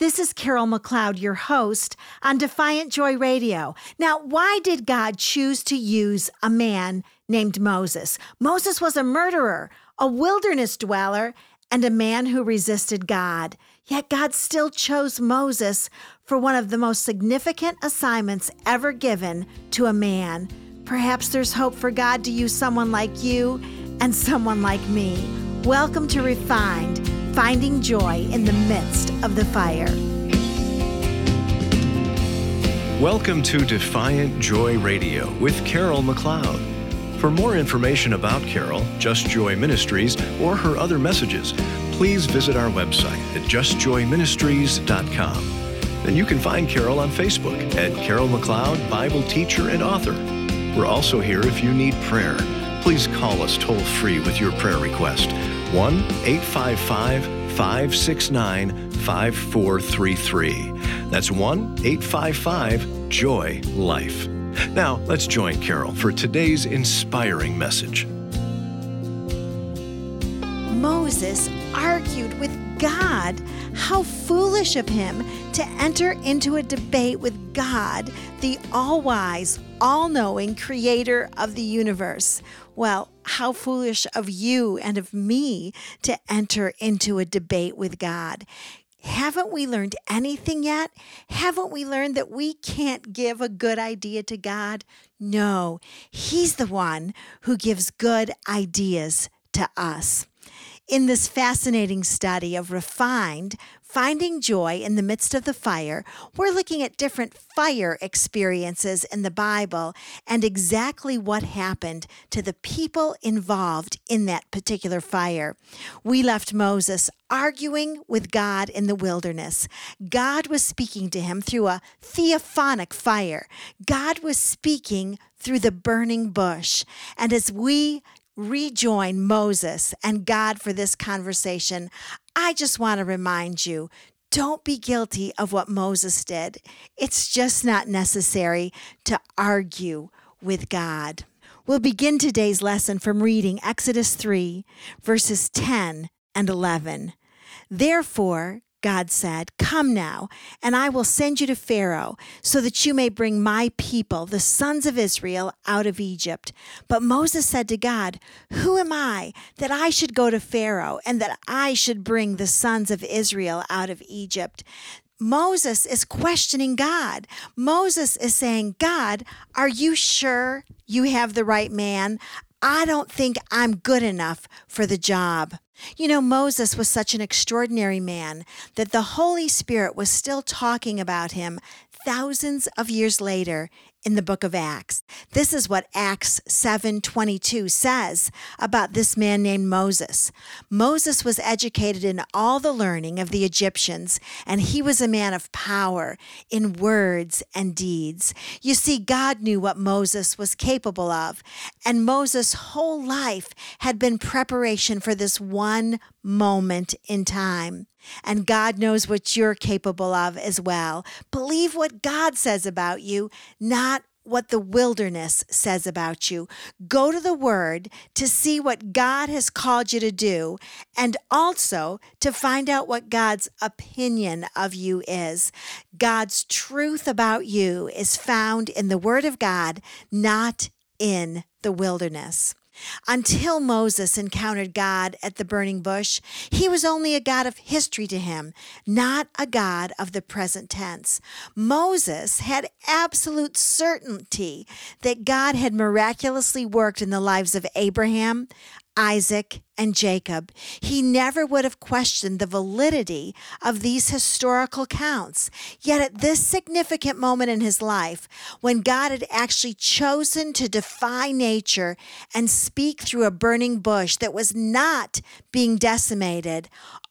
This is Carol McLeod, your host on Defiant Joy Radio. Now, why did God choose to use a man named Moses? Moses was a murderer, a wilderness dweller, and a man who resisted God. Yet God still chose Moses for one of the most significant assignments ever given to a man. Perhaps there's hope for God to use someone like you and someone like me. Welcome to Refined finding joy in the midst of the fire. Welcome to Defiant Joy Radio with Carol McLeod. For more information about Carol, Just Joy Ministries, or her other messages, please visit our website at justjoyministries.com. And you can find Carol on Facebook at Carol McLeod, Bible teacher and author. We're also here if you need prayer. Please call us toll free with your prayer request 1 855 569 5433. That's 1 855 Joy Life. Now, let's join Carol for today's inspiring message. Moses argued with God. How foolish of him to enter into a debate with God, the all wise, all knowing creator of the universe. Well, how foolish of you and of me to enter into a debate with God. Haven't we learned anything yet? Haven't we learned that we can't give a good idea to God? No, He's the one who gives good ideas to us. In this fascinating study of refined, finding joy in the midst of the fire, we're looking at different fire experiences in the Bible and exactly what happened to the people involved in that particular fire. We left Moses arguing with God in the wilderness. God was speaking to him through a theophanic fire. God was speaking through the burning bush. And as we rejoin Moses and God for this conversation, I just want to remind you don't be guilty of what Moses did. It's just not necessary to argue with God. We'll begin today's lesson from reading Exodus 3, verses 10 and 11. Therefore, God said, Come now, and I will send you to Pharaoh, so that you may bring my people, the sons of Israel, out of Egypt. But Moses said to God, Who am I that I should go to Pharaoh, and that I should bring the sons of Israel out of Egypt? Moses is questioning God. Moses is saying, God, are you sure you have the right man? I don't think I'm good enough for the job. You know, Moses was such an extraordinary man that the Holy Spirit was still talking about him thousands of years later in the book of Acts. This is what Acts 7:22 says about this man named Moses. Moses was educated in all the learning of the Egyptians, and he was a man of power in words and deeds. You see, God knew what Moses was capable of, and Moses' whole life had been preparation for this one moment in time. And God knows what you're capable of as well. Believe what God says about you, not what the wilderness says about you. Go to the Word to see what God has called you to do and also to find out what God's opinion of you is. God's truth about you is found in the Word of God, not in the wilderness. Until Moses encountered God at the burning bush, he was only a God of history to him, not a God of the present tense. Moses had absolute certainty that God had miraculously worked in the lives of Abraham, Isaac, and Jacob, he never would have questioned the validity of these historical counts. Yet at this significant moment in his life, when God had actually chosen to defy nature and speak through a burning bush that was not being decimated,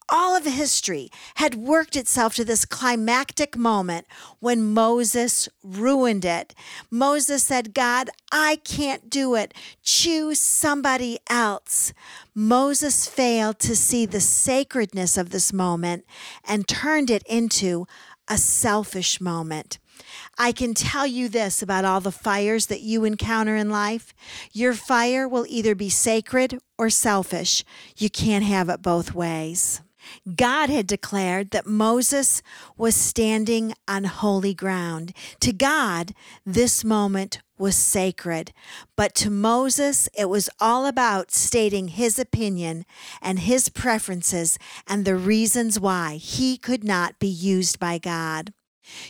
all of history had worked itself to this climactic moment when Moses ruined it. Moses said, God, I can't do it. Choose somebody else. Moses failed to see the sacredness of this moment and turned it into a selfish moment. I can tell you this about all the fires that you encounter in life your fire will either be sacred or selfish. You can't have it both ways. God had declared that Moses was standing on holy ground. To God, this moment was sacred. But to Moses, it was all about stating his opinion and his preferences and the reasons why he could not be used by God.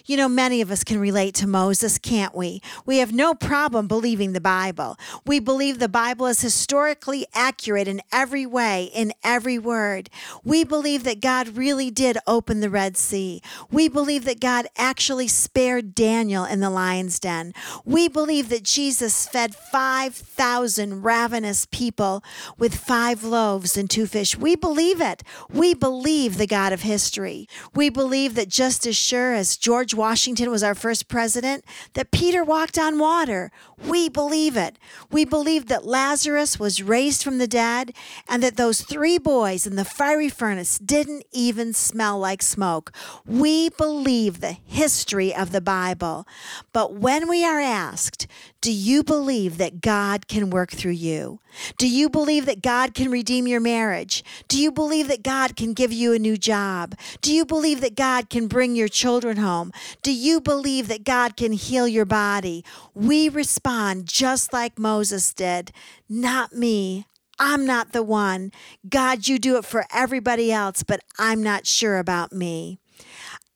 You know, many of us can relate to Moses, can't we? We have no problem believing the Bible. We believe the Bible is historically accurate in every way, in every word. We believe that God really did open the Red Sea. We believe that God actually spared Daniel in the lion's den. We believe that Jesus fed 5,000 ravenous people with five loaves and two fish. We believe it. We believe the God of history. We believe that just as sure as George Washington was our first president, that Peter walked on water. We believe it. We believe that Lazarus was raised from the dead and that those three boys in the fiery furnace didn't even smell like smoke. We believe the history of the Bible. But when we are asked, do you believe that God can work through you? Do you believe that God can redeem your marriage? Do you believe that God can give you a new job? Do you believe that God can bring your children home? Do you believe that God can heal your body? We respond just like Moses did. Not me. I'm not the one. God, you do it for everybody else, but I'm not sure about me.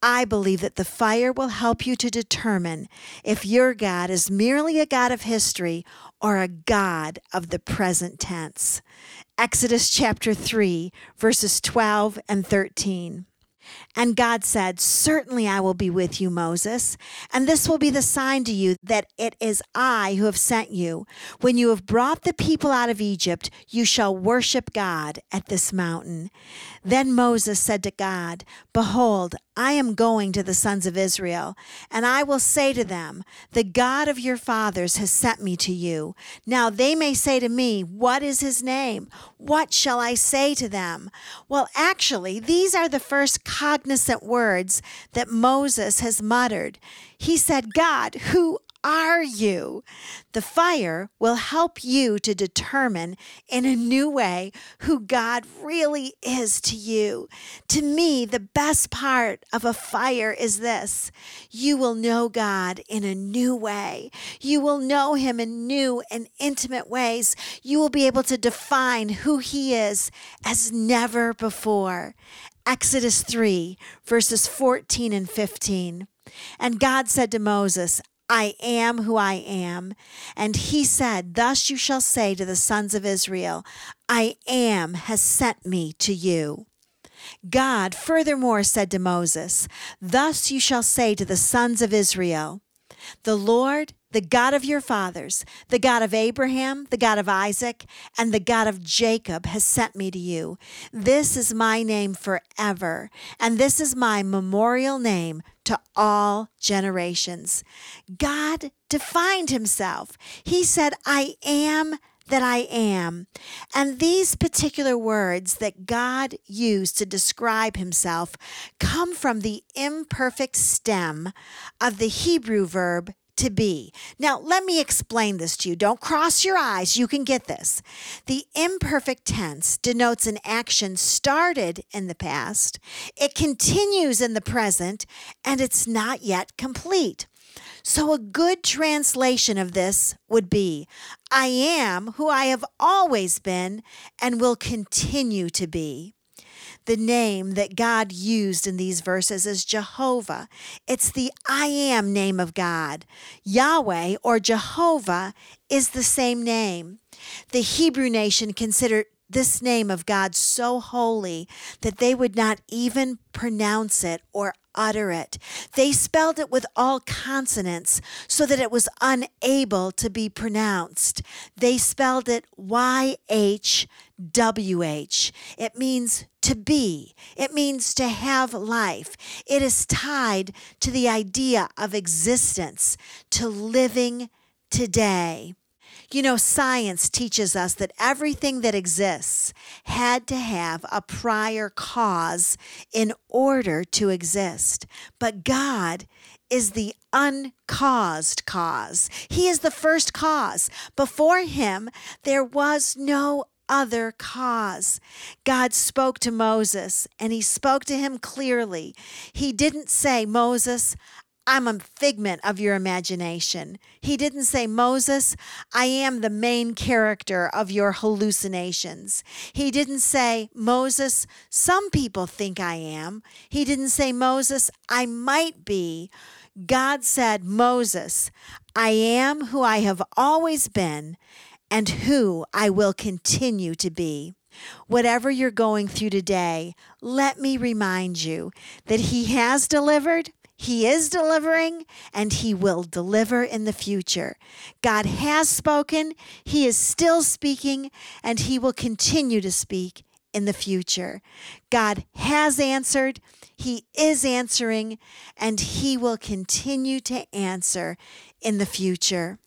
I believe that the fire will help you to determine if your God is merely a God of history or a God of the present tense. Exodus chapter 3, verses 12 and 13. And God said, Certainly I will be with you, Moses, and this will be the sign to you that it is I who have sent you. When you have brought the people out of Egypt, you shall worship God at this mountain. Then Moses said to God, Behold, I am going to the sons of Israel, and I will say to them, The God of your fathers has sent me to you. Now they may say to me, What is his name? What shall I say to them? Well, actually, these are the first cognizant words that Moses has muttered. He said, God, who are you? The fire will help you to determine in a new way who God really is to you. To me, the best part of a fire is this you will know God in a new way. You will know Him in new and intimate ways. You will be able to define who He is as never before. Exodus 3, verses 14 and 15. And God said to Moses, I am who I am. And he said, Thus you shall say to the sons of Israel, I am has sent me to you. God furthermore said to Moses, Thus you shall say to the sons of Israel, The Lord, the God of your fathers, the God of Abraham, the God of Isaac, and the God of Jacob has sent me to you. This is my name forever, and this is my memorial name to all generations. God defined himself. He said, I am that I am. And these particular words that God used to describe himself come from the imperfect stem of the Hebrew verb to be. Now, let me explain this to you. Don't cross your eyes. You can get this. The imperfect tense denotes an action started in the past, it continues in the present, and it's not yet complete. So, a good translation of this would be I am who I have always been and will continue to be the name that God used in these verses is Jehovah. It's the I am name of God. Yahweh or Jehovah is the same name. The Hebrew nation considered this name of God so holy that they would not even pronounce it or utter it. They spelled it with all consonants so that it was unable to be pronounced. They spelled it Y H W H. It means to be, it means to have life. It is tied to the idea of existence, to living today. You know, science teaches us that everything that exists had to have a prior cause in order to exist. But God is the uncaused cause. He is the first cause. Before him, there was no other cause. God spoke to Moses and he spoke to him clearly. He didn't say, Moses, I'm a figment of your imagination. He didn't say, Moses, I am the main character of your hallucinations. He didn't say, Moses, some people think I am. He didn't say, Moses, I might be. God said, Moses, I am who I have always been and who I will continue to be. Whatever you're going through today, let me remind you that He has delivered he is delivering and He will deliver in the future. God has spoken, He is still speaking, and He will continue to speak in the future. God has answered, He is answering, and He will continue to answer in the future.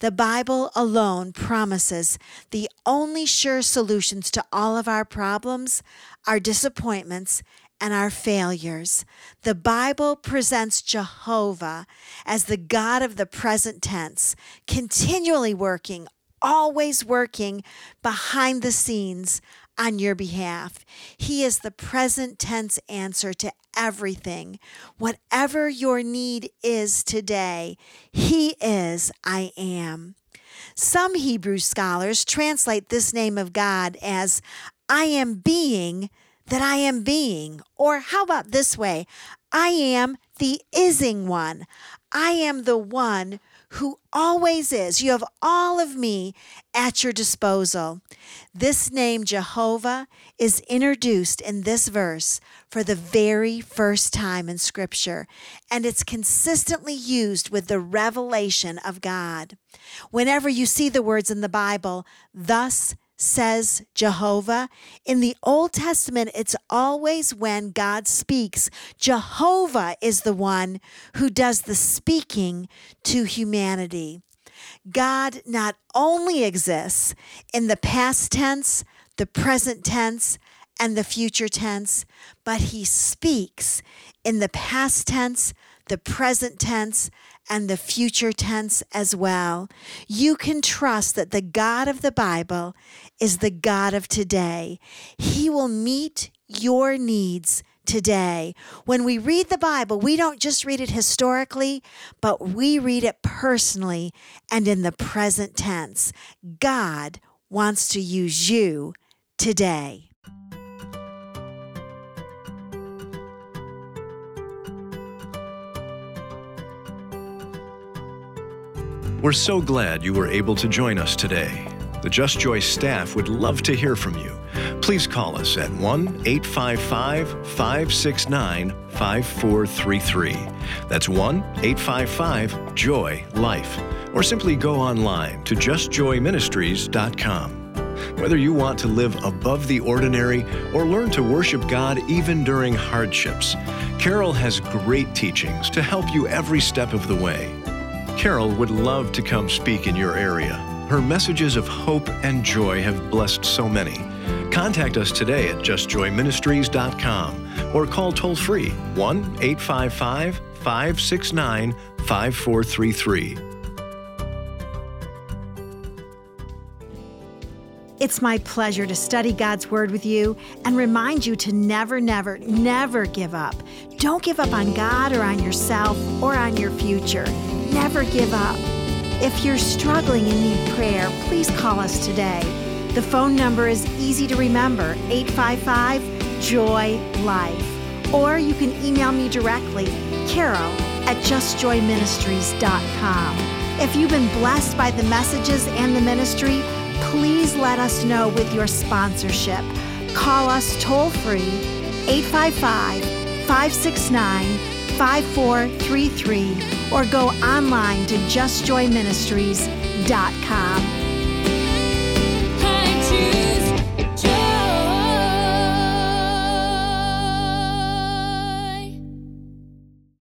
The Bible alone promises the only sure solutions to all of our problems, our disappointments, and our failures. The Bible presents Jehovah as the God of the present tense, continually working, always working behind the scenes on your behalf. He is the present tense answer to everything. Whatever your need is today, He is I am. Some Hebrew scholars translate this name of God as I am being that I am being. Or how about this way? I am the ising one. I am the one who always is. You have all of me at your disposal. This name, Jehovah, is introduced in this verse for the very first time in Scripture, and it's consistently used with the revelation of God. Whenever you see the words in the Bible, thus says Jehovah. In the Old Testament, it's always when God speaks. Jehovah is the one who does the speaking to humanity. God not only exists in the past tense, the present tense, and the future tense, but he speaks in the past tense, the present tense, and the future tense as well. You can trust that the God of the Bible is the God of today. He will meet your needs today. When we read the Bible, we don't just read it historically, but we read it personally and in the present tense. God wants to use you today. We're so glad you were able to join us today. The Just Joy staff would love to hear from you. Please call us at 1 855 569 5433. That's 1 855 Joy Life. Or simply go online to justjoyministries.com. Whether you want to live above the ordinary or learn to worship God even during hardships, Carol has great teachings to help you every step of the way. Carol would love to come speak in your area. Her messages of hope and joy have blessed so many. Contact us today at justjoyministries.com or call toll free 1 855 569 5433. It's my pleasure to study God's Word with you and remind you to never, never, never give up. Don't give up on God or on yourself or on your future. Never give up. If you're struggling and need prayer, please call us today. The phone number is easy to remember 855 Joy Life. Or you can email me directly, carol at justjoyministries.com. If you've been blessed by the messages and the ministry, please let us know with your sponsorship. Call us toll free 855 569 5433 or go online to justjoyministries.com.